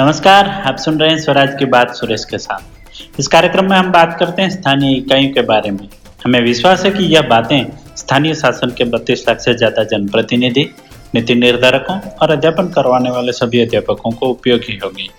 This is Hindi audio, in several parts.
नमस्कार, आप सुन रहे हैं स्वराज की बात सुरेश के साथ। इस कार्यक्रम में हम बात करते हैं स्थानीय इकाइयों के बारे में। हमें विश्वास है कि यह बातें स्थानीय शासन के बत्तीस लाख से ज़्यादा जनप्रतिनिधि, नीति निर्धारकों और अध्यापन करवाने वाले सभी अध्यापकों को उपयोगी होगी।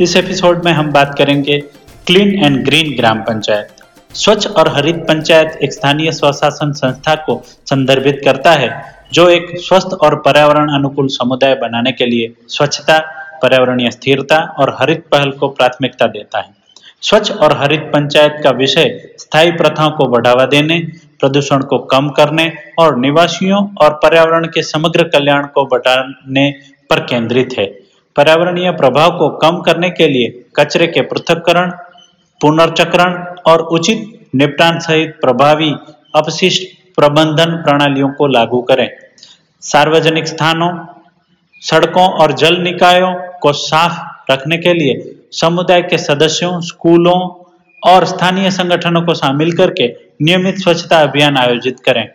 इस एपिसोड में हम बात करेंगे क्लीन एंड ग्रीन ग्राम पंचायत। स्वच्छ और हरित पंचायत एक स्थानीय स्वशासन संस्था को संदर्भित करता है, जो एक स्वस्थ और पर्यावरण अनुकूल समुदाय बनाने के लिए स्वच्छता पर्यावरणीय स्थिरता और हरित पहल को प्राथमिकता देता है। स्वच्छ और हरित पंचायत का विषय स्थायी प्रथाओं को बढ़ावा देने, प्रदूषण को कम करने और निवासियों और पर्यावरण के समग्र कल्याण को बढ़ाने पर केंद्रित है। पर्यावरणीय प्रभाव को कम करने के लिए कचरे के पृथककरण, पुनर्चक्रण और उचित निपटान सहित प्रभावी अपशिष्ट प्रबंधन प्रणालियों को लागू करें। सार्वजनिक स्थानों, सड़कों और जल निकायों को साफ़ रखने के लिए समुदाय के सदस्यों, स्कूलों और स्थानीय संगठनों को शामिल करके नियमित स्वच्छता अभियान आयोजित करें।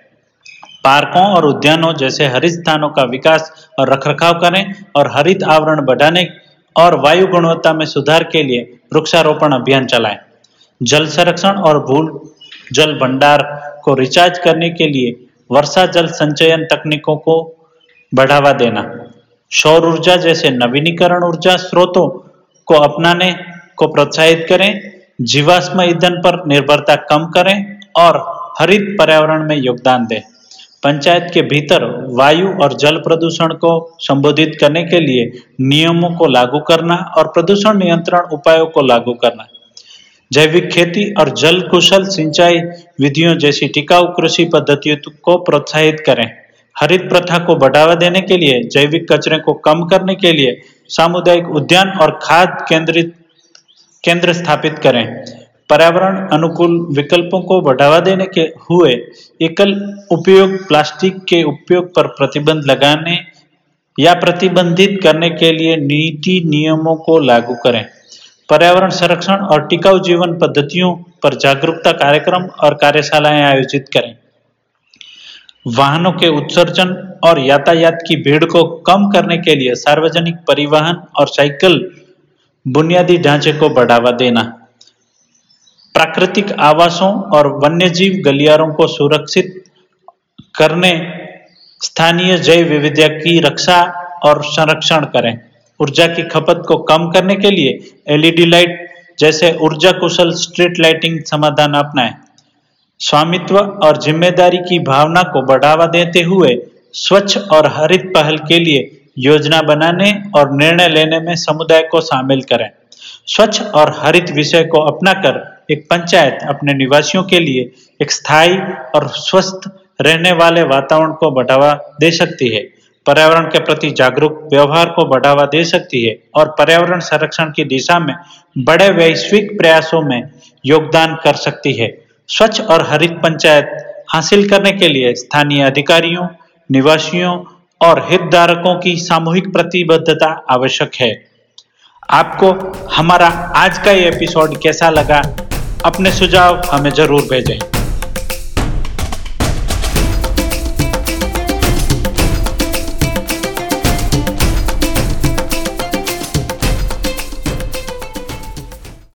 पार्कों और उद्यानों जैसे हरित स्थानों का विकास और रखरखाव करें और हरित आवरण बढ़ाने और वायु गुणवत्ता में सुधार के लिए वृक्षारोपण अभियान चलाएँ। जल संरक्षण और भूल, जल भंडार को रिचार्ज करने के लिए वर्षा जल संचयन तकनीकों को बढ़ावा देना। सौर ऊर्जा जैसे नवीनीकरण ऊर्जा स्रोतों को अपनाने को प्रोत्साहित करें, जीवाश्म ईंधन पर निर्भरता कम करें और हरित पर्यावरण में योगदान दें। पंचायत के भीतर वायु और जल प्रदूषण को संबोधित करने के लिए नियमों को लागू करना और प्रदूषण नियंत्रण उपायों को लागू करना। जैविक खेती और जल कुशल सिंचाई विधियों जैसी टिकाऊ कृषि पद्धतियों को प्रोत्साहित करें। हरित प्रथा को बढ़ावा देने के लिए, जैविक कचरे को कम करने के लिए सामुदायिक उद्यान और खाद केंद्रित, केंद्र स्थापित करें। पर्यावरण अनुकूल विकल्पों को बढ़ावा देने के हुए एकल उपयोग प्लास्टिक के उपयोग पर प्रतिबंध लगाने या प्रतिबंधित करने के लिए नीति नियमों को लागू करें। पर्यावरण संरक्षण और टिकाऊ जीवन पद्धतियों पर जागरूकता कार्यक्रम और कार्यशालाएँ आयोजित करें। वाहनों के उत्सर्जन और यातायात की भीड़ को कम करने के लिए सार्वजनिक परिवहन और साइकिल बुनियादी ढांचे को बढ़ावा देना। प्राकृतिक आवासों और वन्यजीव गलियारों को सुरक्षित करने स्थानीय जैव विविधता की रक्षा और संरक्षण करें। ऊर्जा की खपत को कम करने के लिए एलईडी लाइट जैसे ऊर्जा कुशल स्ट्रीट लाइटिंग समाधान अपनाएँ। स्वामित्व और ज़िम्मेदारी की भावना को बढ़ावा देते हुए स्वच्छ और हरित पहल के लिए योजना बनाने और निर्णय लेने में समुदाय को शामिल करें। स्वच्छ और हरित विषय को अपनाकर एक पंचायत अपने निवासियों के लिए एक स्थायी और स्वस्थ रहने वाले वातावरण को बढ़ावा दे सकती है। पर्यावरण के प्रति जागरूक व्यवहार को बढ़ावा दे सकती है और पर्यावरण संरक्षण की दिशा में बड़े वैश्विक प्रयासों में योगदान कर सकती है। स्वच्छ और हरित पंचायत हासिल करने के लिए स्थानीय अधिकारियों, निवासियों और हितधारकों की सामूहिक प्रतिबद्धता आवश्यक है। आपको हमारा आज का ये एपिसोड कैसा लगा, अपने सुझाव हमें ज़रूर भेजें।